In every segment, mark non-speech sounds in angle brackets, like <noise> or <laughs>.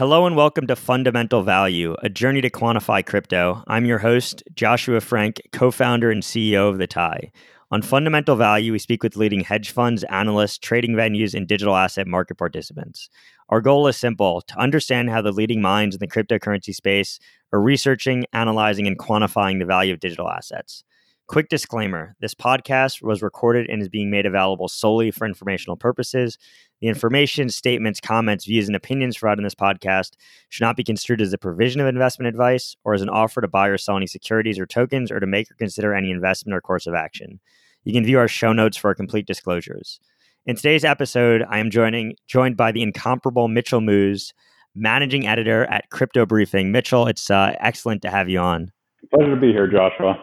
Hello and welcome to Fundamental Value, a journey to quantify crypto. I'm your host, Joshua Frank, co founder and CEO of The TIE. On Fundamental Value, we speak with leading hedge funds, analysts, trading venues, and digital asset market participants. Our goal is simple to understand how the leading minds in the cryptocurrency space are researching, analyzing, and quantifying the value of digital assets. Quick disclaimer this podcast was recorded and is being made available solely for informational purposes. The information, statements, comments, views, and opinions provided in this podcast should not be construed as a provision of investment advice or as an offer to buy or sell any securities or tokens or to make or consider any investment or course of action. You can view our show notes for complete disclosures. In today's episode, I am joining joined by the incomparable Mitchell Moos, managing editor at Crypto Briefing. Mitchell, it's uh, excellent to have you on. Pleasure to be here, Joshua.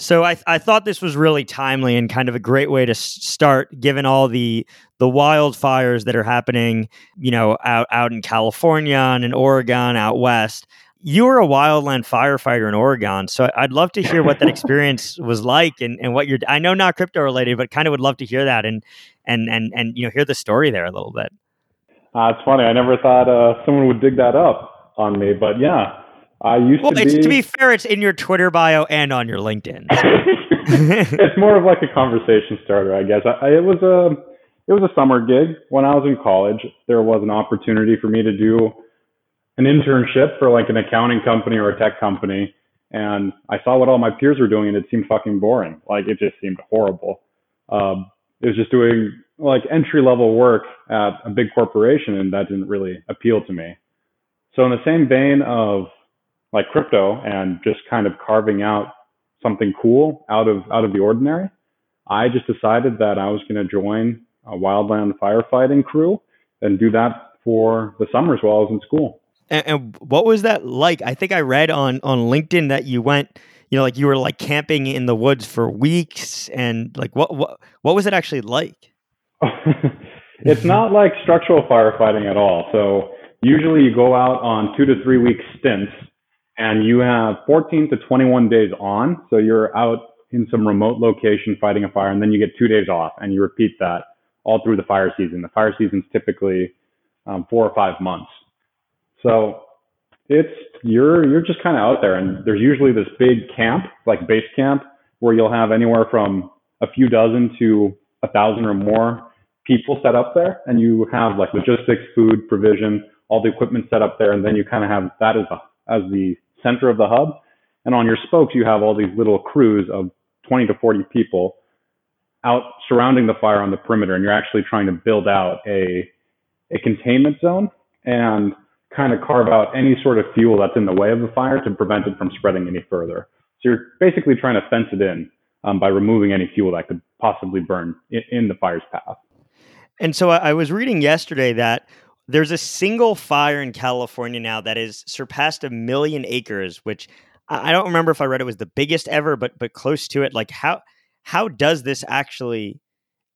So I, I thought this was really timely and kind of a great way to start, given all the the wildfires that are happening, you know, out out in California and in Oregon, out west. You were a wildland firefighter in Oregon, so I'd love to hear what that <laughs> experience was like and, and what you're. I know not crypto related, but kind of would love to hear that and and and and you know hear the story there a little bit. Uh, it's funny. I never thought uh, someone would dig that up on me, but yeah, I used well, to be. to be fair, it's in your Twitter bio and on your LinkedIn. So. <laughs> <laughs> it's more of like a conversation starter, I guess. I, it was a it was a summer gig when I was in college. There was an opportunity for me to do an internship for like an accounting company or a tech company, and I saw what all my peers were doing, and it seemed fucking boring. Like it just seemed horrible. Um, it was just doing like entry level work at a big corporation, and that didn't really appeal to me. So in the same vein of like crypto and just kind of carving out something cool out of out of the ordinary, I just decided that I was going to join a wildland firefighting crew and do that for the summers while I was in school. And, and, what was that like? I think I read on on LinkedIn that you went, you know, like you were like camping in the woods for weeks, and like what what what was it actually like? <laughs> <laughs> it's not like structural firefighting at all. So usually you go out on two to three week stints and you have 14 to 21 days on. So you're out in some remote location fighting a fire, and then you get two days off, and you repeat that all through the fire season. The fire season's typically um, four or five months. So it's you're you're just kind of out there, and there's usually this big camp, like base camp, where you'll have anywhere from a few dozen to a thousand or more people set up there, and you have like logistics, food, provision, all the equipment set up there, and then you kind of have that as a as the center of the hub. And on your spokes, you have all these little crews of 20 to 40 people out surrounding the fire on the perimeter. And you're actually trying to build out a, a containment zone and kind of carve out any sort of fuel that's in the way of the fire to prevent it from spreading any further. So you're basically trying to fence it in um, by removing any fuel that could possibly burn in, in the fire's path. And so I was reading yesterday that there's a single fire in California now that has surpassed a million acres, which I don't remember if I read it was the biggest ever, but but close to it. Like how how does this actually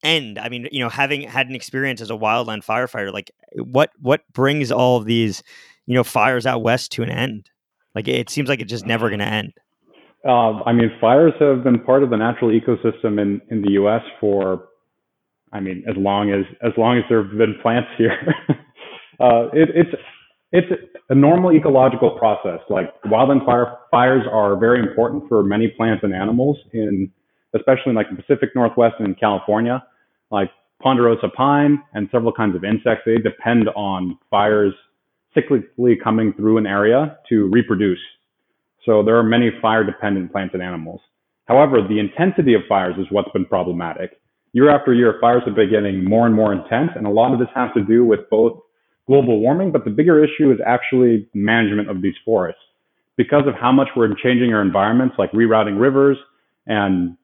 end? I mean, you know, having had an experience as a wildland firefighter, like what what brings all of these, you know, fires out west to an end? Like it seems like it's just never going to end. Uh, I mean, fires have been part of the natural ecosystem in in the U.S. for, I mean, as long as as long as there have been plants here. <laughs> uh, it, it's it's a normal ecological process. Like wildland fire, fires are very important for many plants and animals in, especially in like the Pacific Northwest and in California. Like ponderosa pine and several kinds of insects, they depend on fires cyclically coming through an area to reproduce. So there are many fire dependent plants and animals. However, the intensity of fires is what's been problematic. Year after year, fires have been getting more and more intense, and a lot of this has to do with both global warming, but the bigger issue is actually management of these forests. Because of how much we're changing our environments, like rerouting rivers and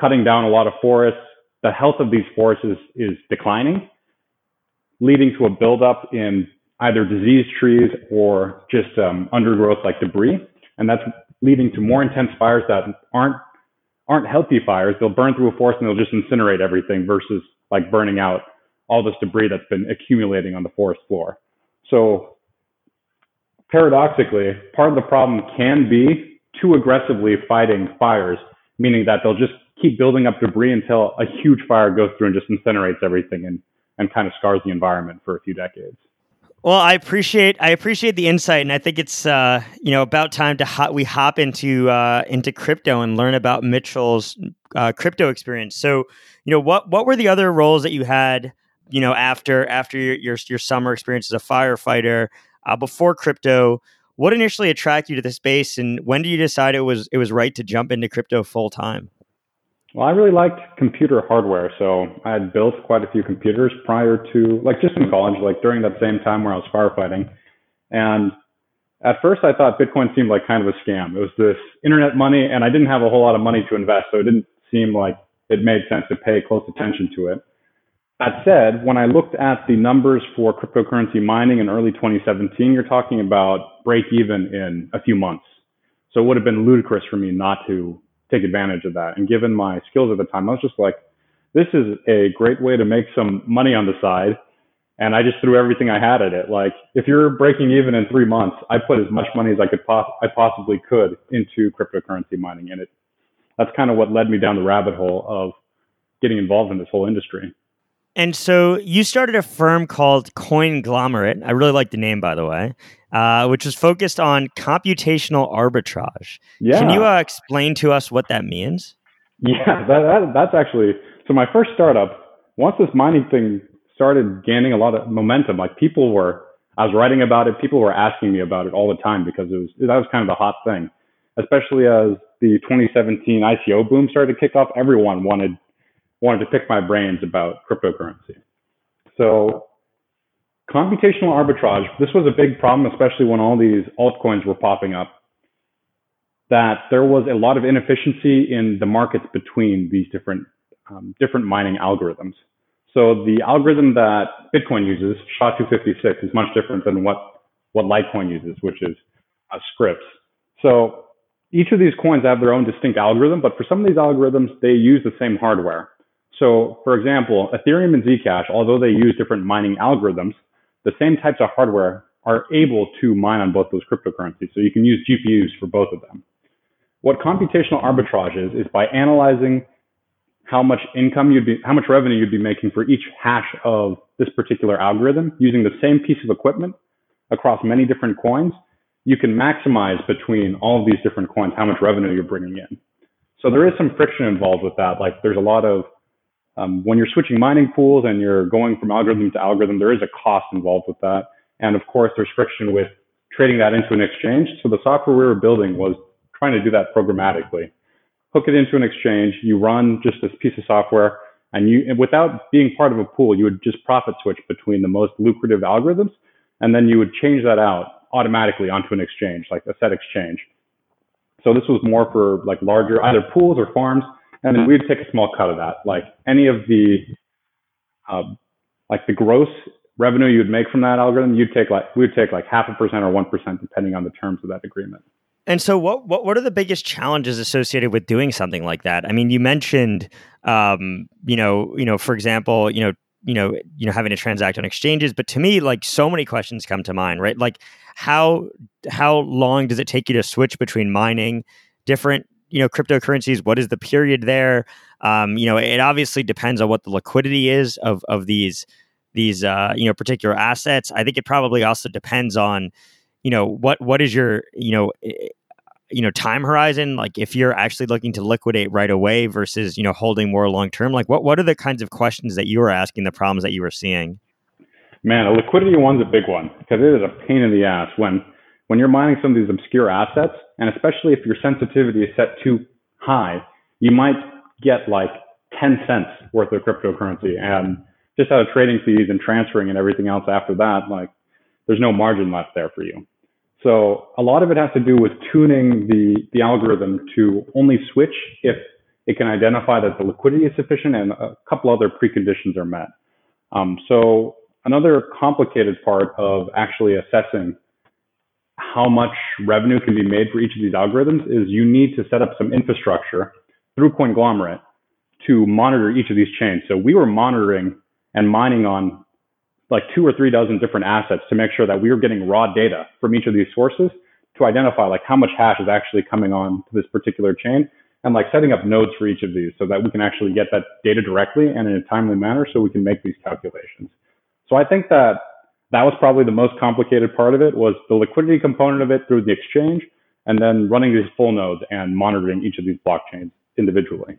cutting down a lot of forests, the health of these forests is, is declining, leading to a buildup in either diseased trees or just um, undergrowth like debris. And that's leading to more intense fires that aren't aren't healthy fires. They'll burn through a forest and they'll just incinerate everything versus like burning out all this debris that's been accumulating on the forest floor. So paradoxically, part of the problem can be too aggressively fighting fires, meaning that they'll just keep building up debris until a huge fire goes through and just incinerates everything and, and kind of scars the environment for a few decades. Well, I appreciate I appreciate the insight, and I think it's uh, you know about time to ho- we hop into uh, into crypto and learn about Mitchell's uh, crypto experience. So, you know, what what were the other roles that you had? You know, after after your your, your summer experience as a firefighter uh, before crypto, what initially attracted you to the space, and when did you decide it was it was right to jump into crypto full time? Well, I really liked computer hardware, so I had built quite a few computers prior to, like, just in college, like during that same time where I was firefighting. And at first, I thought Bitcoin seemed like kind of a scam. It was this internet money, and I didn't have a whole lot of money to invest, so it didn't seem like it made sense to pay close attention to it. That said, when I looked at the numbers for cryptocurrency mining in early 2017, you're talking about break even in a few months. So it would have been ludicrous for me not to take advantage of that. And given my skills at the time, I was just like, this is a great way to make some money on the side. And I just threw everything I had at it. Like, if you're breaking even in three months, I put as much money as I could pos- I possibly could into cryptocurrency mining, and it that's kind of what led me down the rabbit hole of getting involved in this whole industry. And so you started a firm called Coinglomerate. I really like the name, by the way, uh, which was focused on computational arbitrage. Yeah. Can you uh, explain to us what that means? Yeah, that, that, that's actually so. My first startup, once this mining thing started gaining a lot of momentum, like people were, I was writing about it, people were asking me about it all the time because it was that was kind of a hot thing, especially as the 2017 ICO boom started to kick off. Everyone wanted wanted to pick my brains about cryptocurrency. So computational arbitrage, this was a big problem, especially when all these altcoins were popping up, that there was a lot of inefficiency in the markets between these different, um, different mining algorithms. So the algorithm that Bitcoin uses, SHA-256, is much different than what, what Litecoin uses, which is uh, Scrypts. So each of these coins have their own distinct algorithm, but for some of these algorithms, they use the same hardware. So, for example, Ethereum and Zcash, although they use different mining algorithms, the same types of hardware are able to mine on both those cryptocurrencies. So you can use GPUs for both of them. What computational arbitrage is, is by analyzing how much income you'd be, how much revenue you'd be making for each hash of this particular algorithm using the same piece of equipment across many different coins, you can maximize between all of these different coins how much revenue you're bringing in. So there is some friction involved with that. Like there's a lot of um, when you're switching mining pools and you're going from algorithm to algorithm, there is a cost involved with that. And of course, there's friction with trading that into an exchange. So the software we were building was trying to do that programmatically. Hook it into an exchange, you run just this piece of software, and you, without being part of a pool, you would just profit switch between the most lucrative algorithms, and then you would change that out automatically onto an exchange, like a set exchange. So this was more for like larger either pools or farms and then we'd take a small cut of that. Like any of the, uh, like the gross revenue you'd make from that algorithm, you'd take like we'd take like half a percent or one percent depending on the terms of that agreement. And so, what, what what are the biggest challenges associated with doing something like that? I mean, you mentioned, um, you know, you know, for example, you know, you know, you know, having to transact on exchanges. But to me, like so many questions come to mind, right? Like, how how long does it take you to switch between mining different you know cryptocurrencies what is the period there? Um, you know it obviously depends on what the liquidity is of of these these uh, you know particular assets. I think it probably also depends on you know what what is your you know you know time horizon? Like if you're actually looking to liquidate right away versus you know holding more long term like what what are the kinds of questions that you were asking the problems that you were seeing? Man a liquidity one's a big one because it is a pain in the ass when when you're mining some of these obscure assets, and especially if your sensitivity is set too high, you might get like 10 cents worth of cryptocurrency. And just out of trading fees and transferring and everything else after that, like there's no margin left there for you. So a lot of it has to do with tuning the, the algorithm to only switch if it can identify that the liquidity is sufficient and a couple other preconditions are met. Um, so another complicated part of actually assessing how much revenue can be made for each of these algorithms is you need to set up some infrastructure through Coinglomerate to monitor each of these chains. So we were monitoring and mining on like two or three dozen different assets to make sure that we were getting raw data from each of these sources to identify like how much hash is actually coming on to this particular chain and like setting up nodes for each of these so that we can actually get that data directly and in a timely manner so we can make these calculations. So I think that that was probably the most complicated part of it was the liquidity component of it through the exchange and then running these full nodes and monitoring each of these blockchains individually.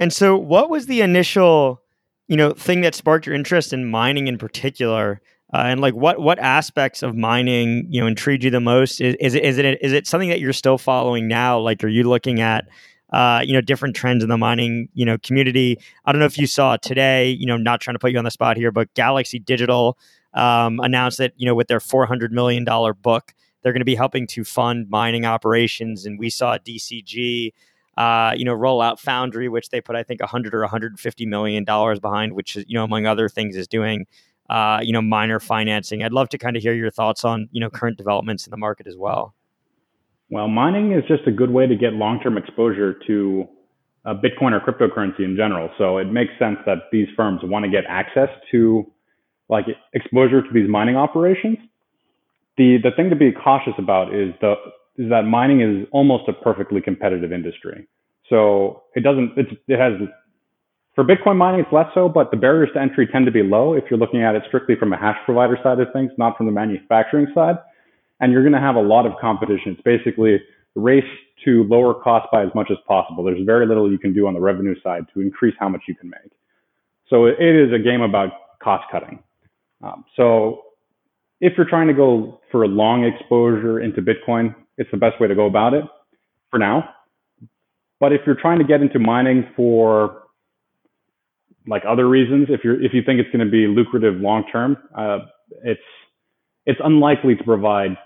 And so what was the initial, you know, thing that sparked your interest in mining in particular? Uh, and like what what aspects of mining you know intrigued you the most? Is, is it is it is it something that you're still following now? Like, are you looking at uh, you know different trends in the mining you know community? I don't know if you saw today. You know, not trying to put you on the spot here, but Galaxy Digital um, announced that you know with their 400 million dollar book, they're going to be helping to fund mining operations, and we saw DCG. Uh, you know, roll out Foundry, which they put, I think, 100 or 150 million dollars behind, which you know, among other things, is doing uh, you know, miner financing. I'd love to kind of hear your thoughts on, you know, current developments in the market as well. Well, mining is just a good way to get long-term exposure to uh, Bitcoin or cryptocurrency in general. So it makes sense that these firms want to get access to like exposure to these mining operations. The the thing to be cautious about is the is that mining is almost a perfectly competitive industry. So it doesn't it's, it has for Bitcoin mining, it's less so, but the barriers to entry tend to be low if you're looking at it strictly from a hash provider side of things, not from the manufacturing side. And you're going to have a lot of competition. It's basically race to lower cost by as much as possible. There's very little you can do on the revenue side to increase how much you can make. So it is a game about cost cutting. Um, so if you're trying to go for a long exposure into Bitcoin, it's the best way to go about it for now. But if you're trying to get into mining for like other reasons, if you're if you think it's going to be lucrative long term, uh, it's it's unlikely to provide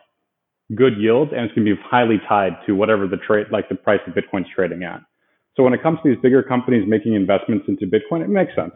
good yield, and it's going to be highly tied to whatever the trade like the price of Bitcoin's trading at. So when it comes to these bigger companies making investments into Bitcoin, it makes sense.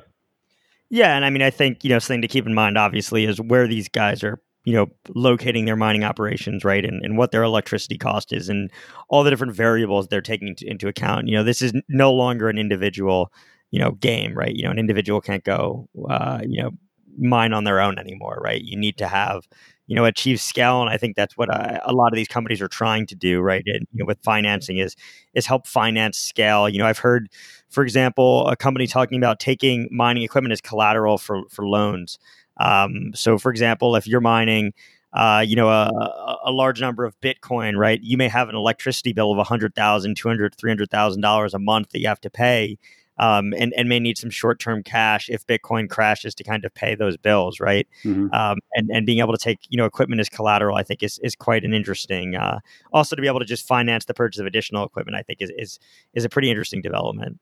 Yeah, and I mean, I think you know something to keep in mind, obviously, is where these guys are you know locating their mining operations right and, and what their electricity cost is and all the different variables they're taking into account. You know this is no longer an individual you know game right? You know an individual can't go uh, you know mine on their own anymore right? You need to have you know achieve scale and i think that's what I, a lot of these companies are trying to do right? And you know with financing is is help finance scale. You know i've heard for example a company talking about taking mining equipment as collateral for for loans um, so for example if you're mining uh, you know, a, a, large number of Bitcoin, right? You may have an electricity bill of $100,000, $200,000, $300,000 a month that you have to pay um, and, and may need some short term cash if Bitcoin crashes to kind of pay those bills, right? Mm-hmm. Um, and, and being able to take you know equipment as collateral, I think is, is quite an interesting. Uh, also, to be able to just finance the purchase of additional equipment, I think is is is a pretty interesting development.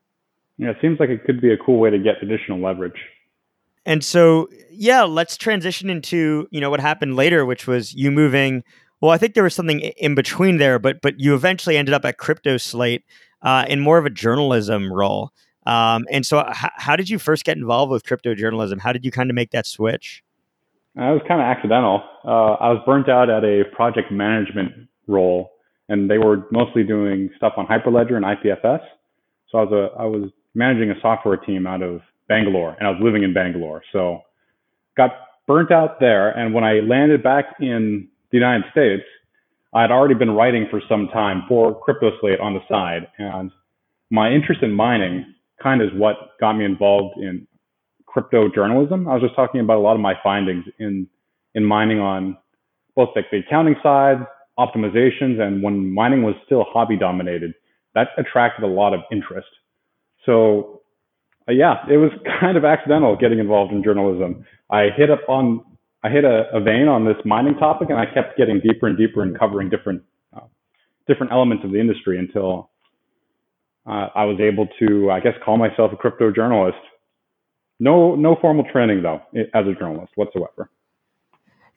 Yeah, it seems like it could be a cool way to get additional leverage. And so, yeah, let's transition into you know what happened later, which was you moving. Well, I think there was something in between there, but but you eventually ended up at Crypto Slate uh, in more of a journalism role. Um, and so, h- how did you first get involved with crypto journalism? How did you kind of make that switch? Uh, it was kind of accidental. Uh, I was burnt out at a project management role, and they were mostly doing stuff on Hyperledger and IPFS. So I was a I was managing a software team out of Bangalore, and I was living in Bangalore. So got burnt out there. And when I landed back in the United States, I had already been writing for some time for CryptoSlate on the side, and my interest in mining kind of is what got me involved in crypto journalism. I was just talking about a lot of my findings in in mining on both like the accounting side, optimizations, and when mining was still hobby dominated, that attracted a lot of interest. So uh, yeah, it was <laughs> kind of accidental getting involved in journalism. I hit up on I hit a, a vein on this mining topic, and I kept getting deeper and deeper and covering different uh, different elements of the industry until uh, I was able to, I guess, call myself a crypto journalist. No, no formal training though, as a journalist whatsoever.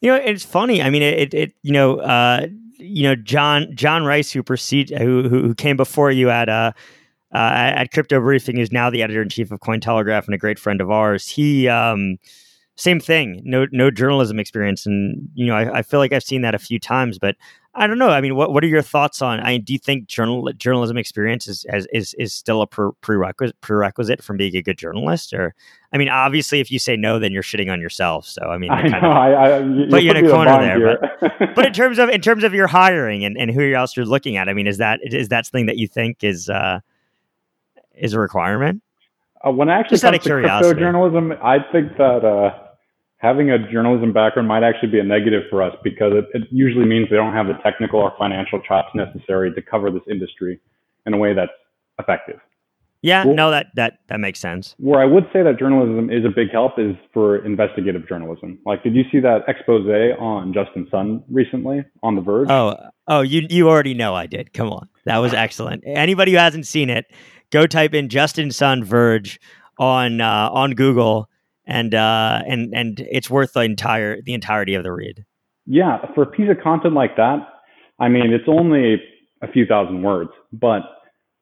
You know, it's funny. I mean, it, it, you know, uh, you know, John, Jon Rice, who proceed, who, who came before you at, uh, at Crypto Briefing, is now the editor in chief of Cointelegraph and a great friend of ours. He, um, same thing, no, no journalism experience, and you know, I, I feel like I've seen that a few times, but I don't know. I mean, what what are your thoughts on? I do you think journal journalism experience is is is still a prerequisite prerequisite from being a good journalist? Or, I mean, obviously, if you say no, then you're shitting on yourself. So, I mean, I know, of, I, I, you put you in a corner there. But, but in terms of in terms of your hiring and, and who else you're looking at, I mean, is that is that something that you think is uh, is a requirement? Uh, when I actually Just comes to curiosity. crypto journalism, I think that uh, having a journalism background might actually be a negative for us because it, it usually means they don't have the technical or financial chops necessary to cover this industry in a way that's effective. Yeah, well, no, that that that makes sense. Where I would say that journalism is a big help is for investigative journalism. Like, did you see that expose on Justin Sun recently on The Verge? Oh, oh, you you already know I did. Come on, that was excellent. Anybody who hasn't seen it, go type in Justin Sun Verge on uh, on Google, and uh, and and it's worth the entire the entirety of the read. Yeah, for a piece of content like that, I mean, it's only a few thousand words, but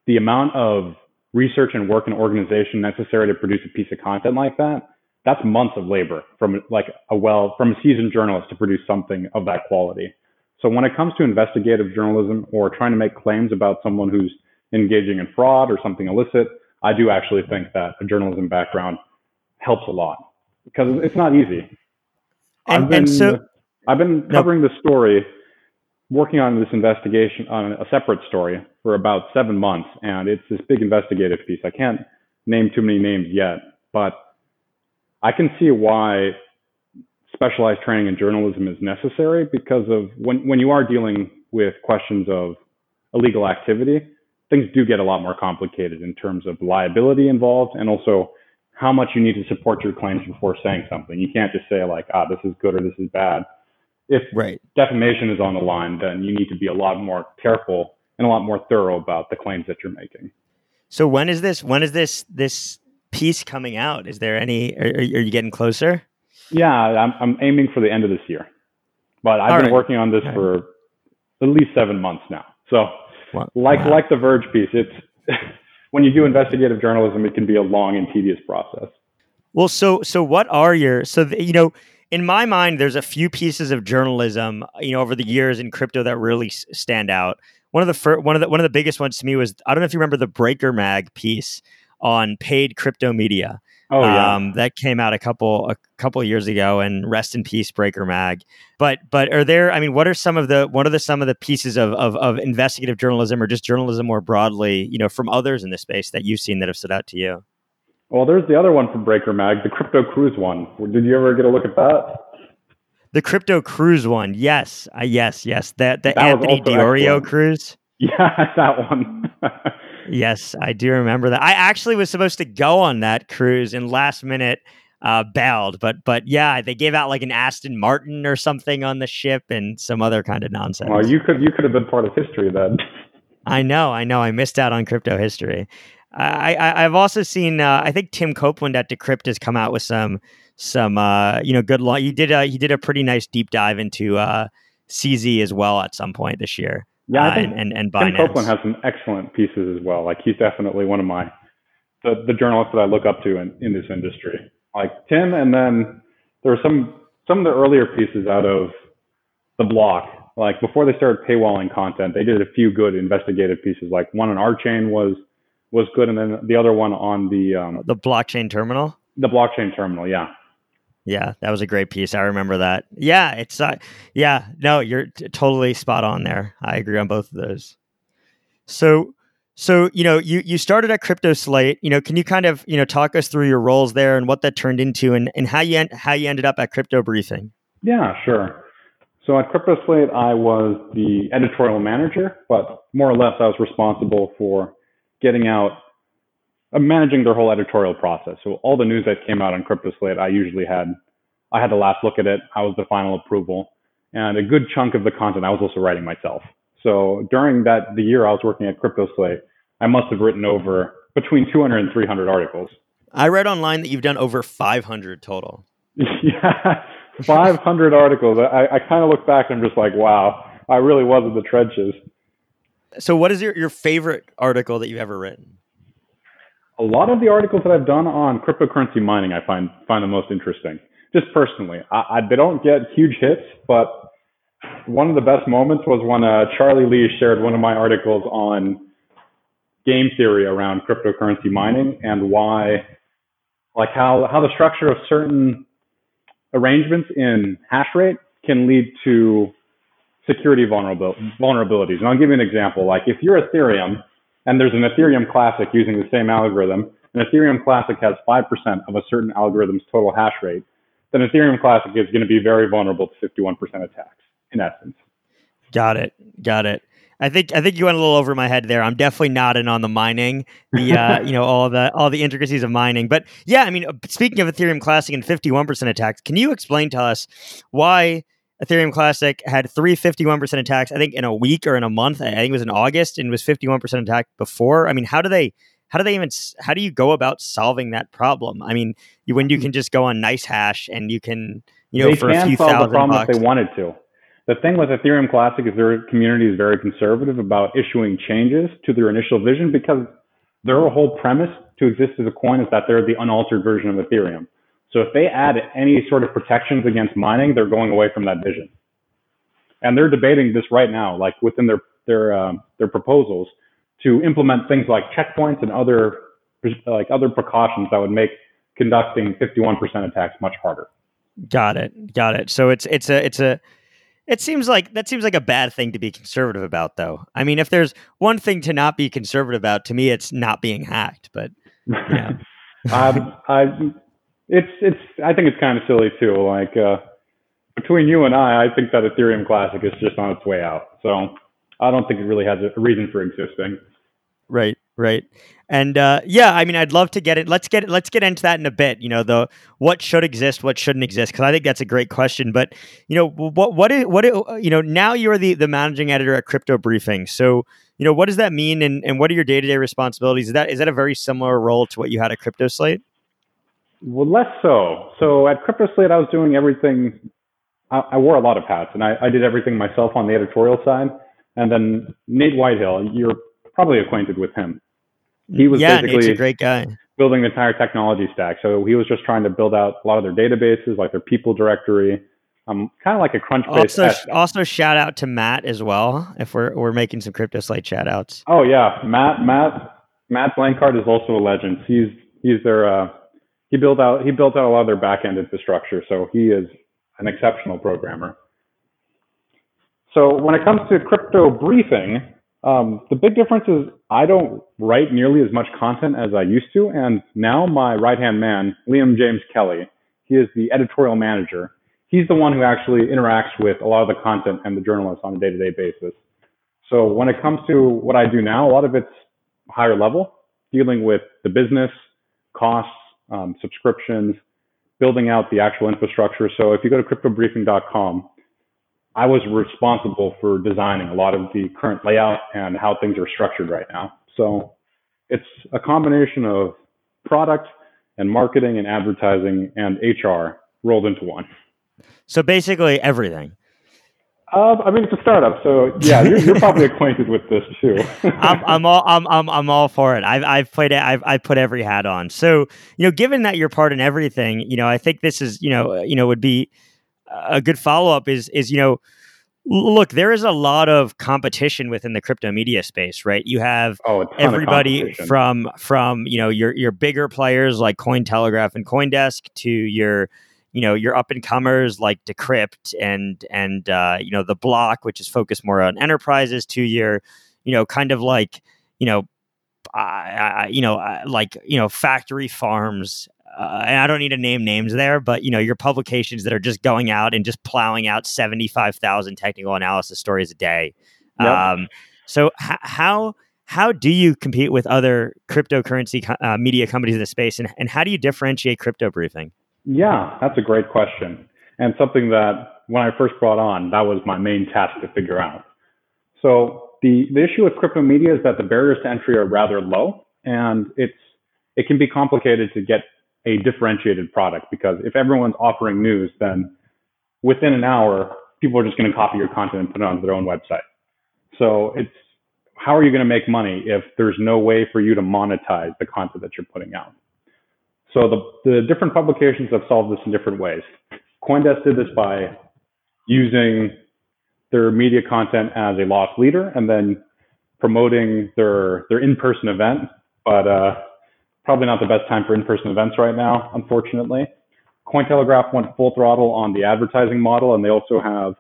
the amount of research and work and organization necessary to produce a piece of content like that, that's months of labor from like a well from a seasoned journalist to produce something of that quality. So when it comes to investigative journalism or trying to make claims about someone who's engaging in fraud or something illicit, I do actually think that a journalism background helps a lot because it's not easy. And, I've been, so, I've been covering no. the story working on this investigation on a separate story for about seven months, and it's this big investigative piece. I can't name too many names yet, but I can see why specialized training in journalism is necessary because of when, when you are dealing with questions of illegal activity, things do get a lot more complicated in terms of liability involved and also how much you need to support your claims before saying something. You can't just say like, ah, this is good or this is bad if right. defamation is on the line, then you need to be a lot more careful and a lot more thorough about the claims that you're making. So when is this? When is this this piece coming out? Is there any? Are, are you getting closer? Yeah, I'm, I'm aiming for the end of this year, but I've All been right. working on this All for right. at least seven months now. So, wow. like wow. like the Verge piece, it's <laughs> when you do investigative journalism, it can be a long and tedious process. Well, so so what are your so you know in my mind, there's a few pieces of journalism, you know, over the years in crypto that really stand out. One of the fir- one of the one of the biggest ones to me was I don't know if you remember the Breaker Mag piece on paid crypto media. Oh yeah, um, that came out a couple a couple years ago, and rest in peace, Breaker Mag. But but are there? I mean, what are some of the what are the some of the pieces of, of of investigative journalism or just journalism more broadly, you know, from others in this space that you've seen that have stood out to you? Well, there's the other one from Breaker Mag, the Crypto Cruise one. Did you ever get a look at that? The Crypto Cruise one, yes, uh, yes, yes. That the that Anthony Di Iorio excellent. cruise. <laughs> Yeah, that one. <laughs> yes, I do remember that. I actually was supposed to go on that cruise and last minute uh, bailed, but but yeah, they gave out like an Aston Martin or something on the ship and some other kind of nonsense. Well, you could you could have been part of history then. I know, I know. I missed out on crypto history. I, I have also seen. Uh, I think Tim Copeland at Decrypt has come out with some some uh, you know good. Lo- he did a he did a pretty nice deep dive into uh, CZ as well at some point this year. Yeah, I uh, think and, and, and Tim Copeland has some excellent pieces as well. Like he's definitely one of my the, the journalists that I look up to in, in this industry. Like Tim, and then there were some some of the earlier pieces out of the block. Like before they started paywalling content, they did a few good investigative pieces. Like one on our chain was was good, and then the other one on the um, the blockchain terminal. The blockchain terminal, yeah. Yeah, that was a great piece. I remember that. Yeah, it's uh, yeah. No, you're t- totally spot on there. I agree on both of those. So, so you know, you you started at Crypto Slate. You know, can you kind of you know talk us through your roles there and what that turned into, and and how you en- how you ended up at Crypto Briefing? Yeah, sure. So at Crypto Slate, I was the editorial manager, but more or less I was responsible for getting out, managing their whole editorial process. So all the news that came out on CryptoSlate, I usually had, I had the last look at it. I was the final approval, and a good chunk of the content I was also writing myself. So during that the year I was working at CryptoSlate, I must have written over between 200 and 300 articles. I read online that you've done over 500 total. <laughs> yeah, 500 articles. I, I kind of look back and I'm just like, wow, I really was in the trenches. So, what is your, your favorite article that you've ever written? A lot of the articles that I've done on cryptocurrency mining, I find find the most interesting. Just personally, I, I, they don't get huge hits, but one of the best moments was when uh, Charlie Lee shared one of my articles on game theory around cryptocurrency mining and why, like how how the structure of certain arrangements in hash rate can lead to security vulnerabilities. And I'll give you an example. Like if you're Ethereum and there's an Ethereum Classic using the same algorithm, an Ethereum Classic has 5% of a certain algorithm's total hash rate. then Ethereum Classic is going to be very vulnerable to 51% attacks in essence. Got it. Got it. I think I think you went a little over my head there. I'm definitely not in on the mining, the uh, <laughs> you know all the all the intricacies of mining. But yeah, I mean, uh, speaking of Ethereum Classic and 51% attacks, can you explain to us why Ethereum Classic had three 51% attacks? I think in a week or in a month. I think it was in August and was 51% attacked before. I mean, how do they? How do they even? How do you go about solving that problem? I mean, you, when you can just go on NiceHash and you can, you know, they for a few thousand the problem bucks. if they wanted to. The thing with Ethereum Classic is their community is very conservative about issuing changes to their initial vision because their whole premise to exist as a coin is that they're the unaltered version of Ethereum. So if they add any sort of protections against mining, they're going away from that vision. And they're debating this right now, like within their their um, their proposals to implement things like checkpoints and other like other precautions that would make conducting 51% attacks much harder. Got it. Got it. So it's it's a it's a it seems like that seems like a bad thing to be conservative about, though. I mean, if there's one thing to not be conservative about, to me, it's not being hacked. But yeah, <laughs> um, I, it's it's. I think it's kind of silly too. Like uh, between you and I, I think that Ethereum Classic is just on its way out. So I don't think it really has a reason for existing. Right, right. And uh, yeah, I mean, I'd love to get it. Let's get. Let's get into that in a bit. You know, the what should exist, what shouldn't exist, because I think that's a great question. But you know, what what is, what you know now you're the the managing editor at Crypto Briefing. So you know, what does that mean, and, and what are your day to day responsibilities? Is that is that a very similar role to what you had at Crypto Slate? Well, less so. So at Crypto Slate, I was doing everything. I, I wore a lot of hats, and I, I did everything myself on the editorial side. And then Nate Whitehill, you're probably acquainted with him he was yeah, basically Nate's a great guy. building the entire technology stack. So he was just trying to build out a lot of their databases, like their people directory, um, kind of like a Crunchbase. Also, also shout out to Matt as well. If we're we're making some crypto slate shout outs. Oh yeah, Matt Matt Matt Blankard is also a legend. He's he's their uh, he built out he built out a lot of their back end infrastructure. So he is an exceptional programmer. So when it comes to crypto briefing, um, the big difference is I don't write nearly as much content as I used to, and now my right hand man, Liam James Kelly, he is the editorial manager. He's the one who actually interacts with a lot of the content and the journalists on a day to day basis. So when it comes to what I do now, a lot of it's higher level, dealing with the business, costs, um, subscriptions, building out the actual infrastructure. So if you go to cryptobriefing.com, I was responsible for designing a lot of the current layout and how things are structured right now. So it's a combination of product and marketing and advertising and HR rolled into one. So basically everything. Uh, I mean, it's a startup, so yeah, you're, you're probably <laughs> acquainted with this too. I'm, I'm, all I'm, I'm, I'm all for it. I've, I've played it. I've, I've put every hat on. So you know, given that you're part in everything, you know, I think this is you know, you know, would be a good follow up is is you know look there is a lot of competition within the crypto media space right you have oh, everybody from from you know your your bigger players like cointelegraph and coindesk to your you know your up and comers like decrypt and and uh, you know the block which is focused more on enterprises to your you know kind of like you know uh, you know uh, like you know factory farms uh, and I don't need to name names there, but you know your publications that are just going out and just plowing out seventy five thousand technical analysis stories a day. Yep. Um, so h- how how do you compete with other cryptocurrency uh, media companies in the space, and, and how do you differentiate crypto briefing? Yeah, that's a great question, and something that when I first brought on, that was my main task to figure out. So the the issue with crypto media is that the barriers to entry are rather low, and it's it can be complicated to get a differentiated product because if everyone's offering news, then within an hour, people are just going to copy your content and put it on their own website. So it's how are you going to make money if there's no way for you to monetize the content that you're putting out? So the, the different publications have solved this in different ways. Coindesk did this by using their media content as a loss leader and then promoting their their in-person event, but uh, probably not the best time for in-person events right now, unfortunately. Cointelegraph went full throttle on the advertising model, and they also have,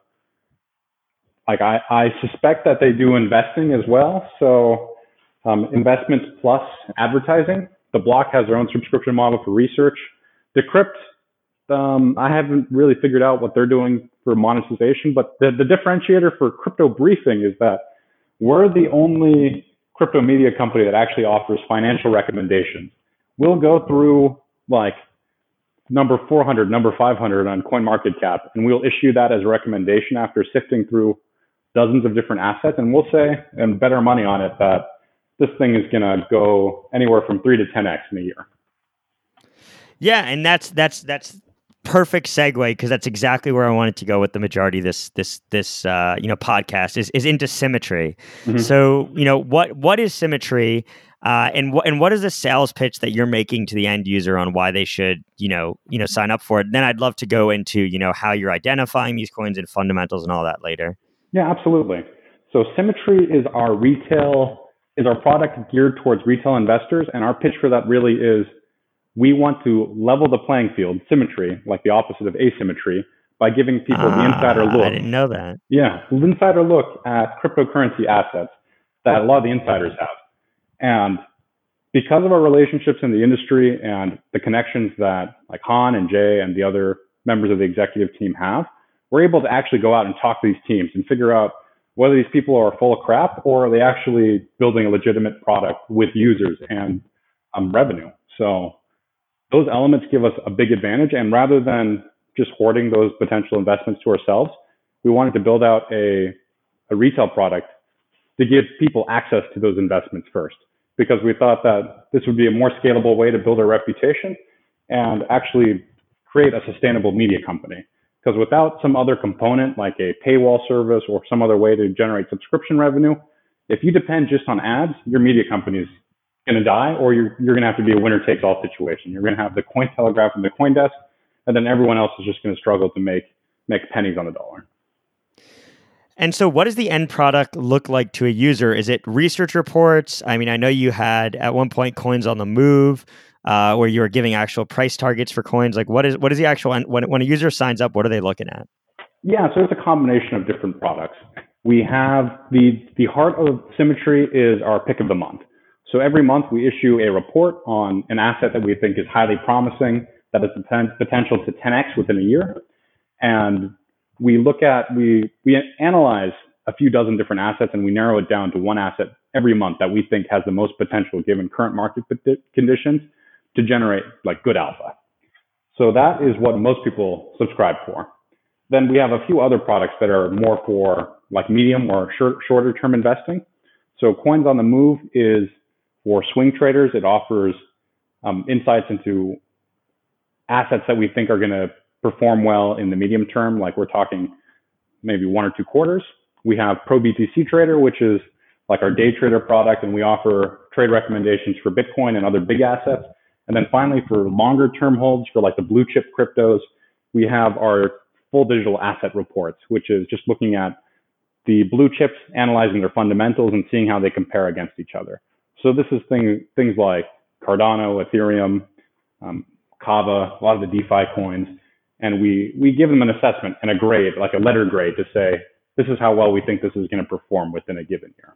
like, I, I suspect that they do investing as well. So, um, investments plus advertising. The block has their own subscription model for research. Decrypt Um, I haven't really figured out what they're doing for monetization, but the, the differentiator for Crypto Briefing is that we're the only crypto media company that actually offers financial recommendations. We'll go through like number 400, number 500 on CoinMarketCap, and we'll issue that as a recommendation after sifting through dozens of different assets, and we'll say and bet our money on it that this thing is going to go anywhere from three to 10x in a year. Yeah, and that's that's that's perfect segue because that's exactly where I wanted to go with the majority of this this this uh, you know podcast is is into symmetry. Mm-hmm. So you know what what is symmetry, uh, and what and what is the sales pitch that you're making to the end user on why they should you know you know sign up for it? Then I'd love to go into you know how you're identifying these coins and fundamentals and all that later. Yeah, absolutely. So symmetry is our retail is our product geared towards retail investors, and our pitch for that really is we want to level the playing field, symmetry, like the opposite of asymmetry, by giving people the insider ah, look. I didn't know that. Yeah, insider look at cryptocurrency assets that a lot of the insiders have. And because of our relationships in the industry and the connections that like Han and Jay and the other members of the executive team have, we're able to actually go out and talk to these teams and figure out whether these people are full of crap or are they actually building a legitimate product with users and um, revenue. So those elements give us a big advantage. And rather than just hoarding those potential investments to ourselves, we wanted to build out a, a retail product to give people access to those investments first, because we thought that this would be a more scalable way to build a reputation and actually create a sustainable media company. Because without some other component like a paywall service or some other way to generate subscription revenue, if you depend just on ads, your media company is going to die, or you're, you're going to have to be a winner takes all situation. You're going to have the Cointelegraph and the CoinDesk, and then everyone else is just going to struggle to make make pennies on the dollar. And so, what does the end product look like to a user? Is it research reports? I mean, I know you had at one point coins on the move, uh, where you were giving actual price targets for coins. Like, what is what is the actual when when a user signs up? What are they looking at? Yeah, so it's a combination of different products. We have the the heart of Symmetry is our pick of the month. So every month we issue a report on an asset that we think is highly promising, that has potential to 10x within a year. And we look at, we, we analyze a few dozen different assets and we narrow it down to one asset every month that we think has the most potential given current market conditions to generate like good alpha. So that is what most people subscribe for. Then we have a few other products that are more for like medium or short, shorter term investing. So Coins on the Move is for swing traders, it offers um, insights into assets that we think are going to perform well in the medium term, like we're talking maybe one or two quarters. We have Pro BTC Trader, which is like our day trader product, and we offer trade recommendations for Bitcoin and other big assets. And then finally, for longer term holds, for like the blue chip cryptos, we have our full digital asset reports, which is just looking at the blue chips, analyzing their fundamentals and seeing how they compare against each other. So this is thing, things like Cardano, Ethereum, um, Kava, a lot of the DeFi coins, and we we give them an assessment and a grade, like a letter grade, to say this is how well we think this is going to perform within a given year.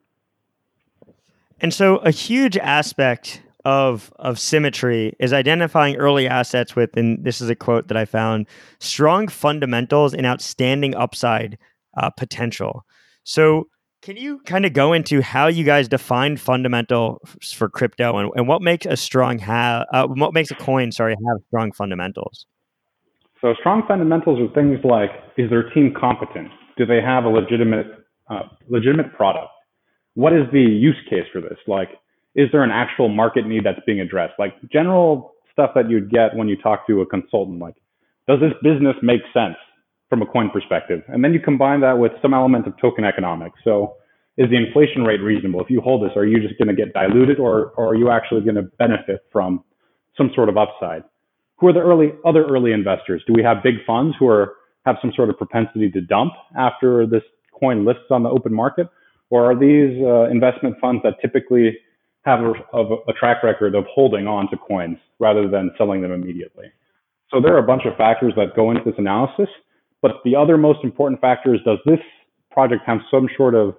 And so, a huge aspect of of symmetry is identifying early assets with, and this is a quote that I found: strong fundamentals and outstanding upside uh, potential. So, can you kind of go into how you guys define fundamental for crypto and, and what makes a strong have uh, what makes a coin sorry have strong fundamentals? So strong fundamentals are things like is their team competent? Do they have a legitimate uh, legitimate product? What is the use case for this? Like, is there an actual market need that's being addressed? Like general stuff that you'd get when you talk to a consultant, like, does this business make sense? from a coin perspective. And then you combine that with some element of token economics. So is the inflation rate reasonable? If you hold this, are you just going to get diluted or, or are you actually going to benefit from some sort of upside? Who are the early other early investors? Do we have big funds who are have some sort of propensity to dump after this coin lists on the open market? Or are these uh, investment funds that typically have a, a track record of holding on to coins rather than selling them immediately? So there are a bunch of factors that go into this analysis. But the other most important factor is does this project have some sort of